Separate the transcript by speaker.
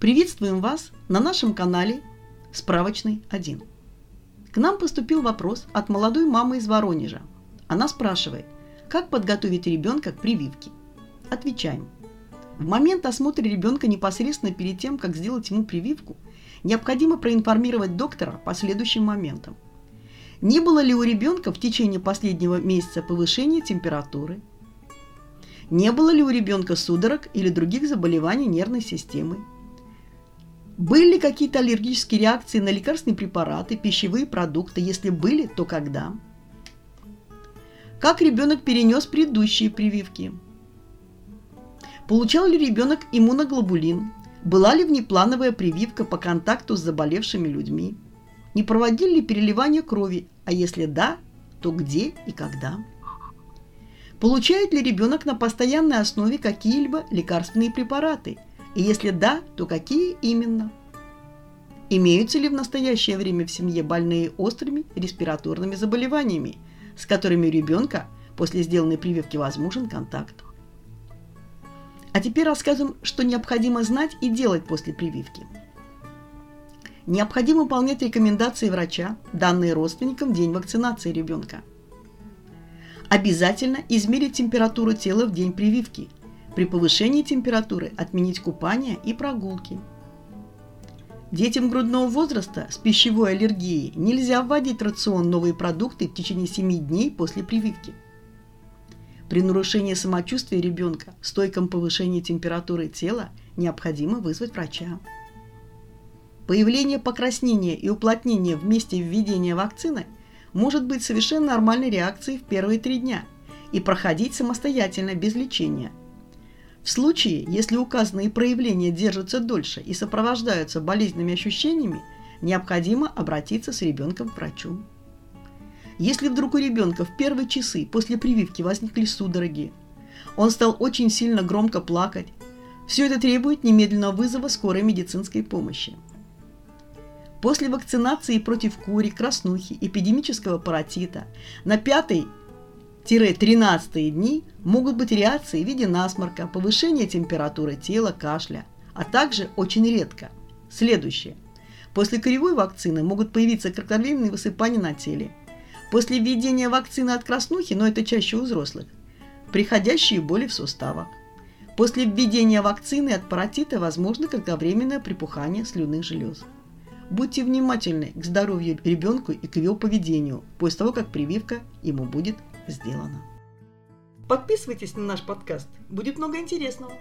Speaker 1: Приветствуем вас на нашем канале «Справочный 1». К нам поступил вопрос от молодой мамы из Воронежа. Она спрашивает, как подготовить ребенка к прививке. Отвечаем. В момент осмотра ребенка непосредственно перед тем, как сделать ему прививку, необходимо проинформировать доктора по следующим моментам. Не было ли у ребенка в течение последнего месяца повышения температуры, не было ли у ребенка судорог или других заболеваний нервной системы? Были ли какие-то аллергические реакции на лекарственные препараты, пищевые продукты? Если были, то когда? Как ребенок перенес предыдущие прививки? Получал ли ребенок иммуноглобулин? Была ли внеплановая прививка по контакту с заболевшими людьми? Не проводили ли переливание крови? А если да, то где и когда? Получает ли ребенок на постоянной основе какие-либо лекарственные препараты? И если да, то какие именно? Имеются ли в настоящее время в семье больные острыми респираторными заболеваниями, с которыми у ребенка после сделанной прививки возможен контакт? А теперь рассказываем, что необходимо знать и делать после прививки. Необходимо выполнять рекомендации врача, данные родственникам в день вакцинации ребенка – Обязательно измерить температуру тела в день прививки. При повышении температуры отменить купание и прогулки. Детям грудного возраста с пищевой аллергией нельзя вводить в рацион новые продукты в течение 7 дней после прививки. При нарушении самочувствия ребенка, стойком повышении температуры тела, необходимо вызвать врача. Появление покраснения и уплотнения в месте введения вакцины – может быть совершенно нормальной реакцией в первые три дня и проходить самостоятельно без лечения. В случае, если указанные проявления держатся дольше и сопровождаются болезненными ощущениями, необходимо обратиться с ребенком к врачу. Если вдруг у ребенка в первые часы после прививки возникли судороги, он стал очень сильно громко плакать, все это требует немедленного вызова скорой медицинской помощи. После вакцинации против кури, краснухи, эпидемического паротита на 5-13 дни могут быть реакции в виде насморка, повышения температуры тела, кашля, а также очень редко. Следующее. После коревой вакцины могут появиться кратковременные высыпания на теле. После введения вакцины от краснухи, но это чаще у взрослых, приходящие боли в суставах. После введения вакцины от паротита возможно кратковременное припухание слюнных желез. Будьте внимательны к здоровью ребенку и к его поведению после того, как прививка ему будет сделана. Подписывайтесь на наш подкаст, будет много интересного.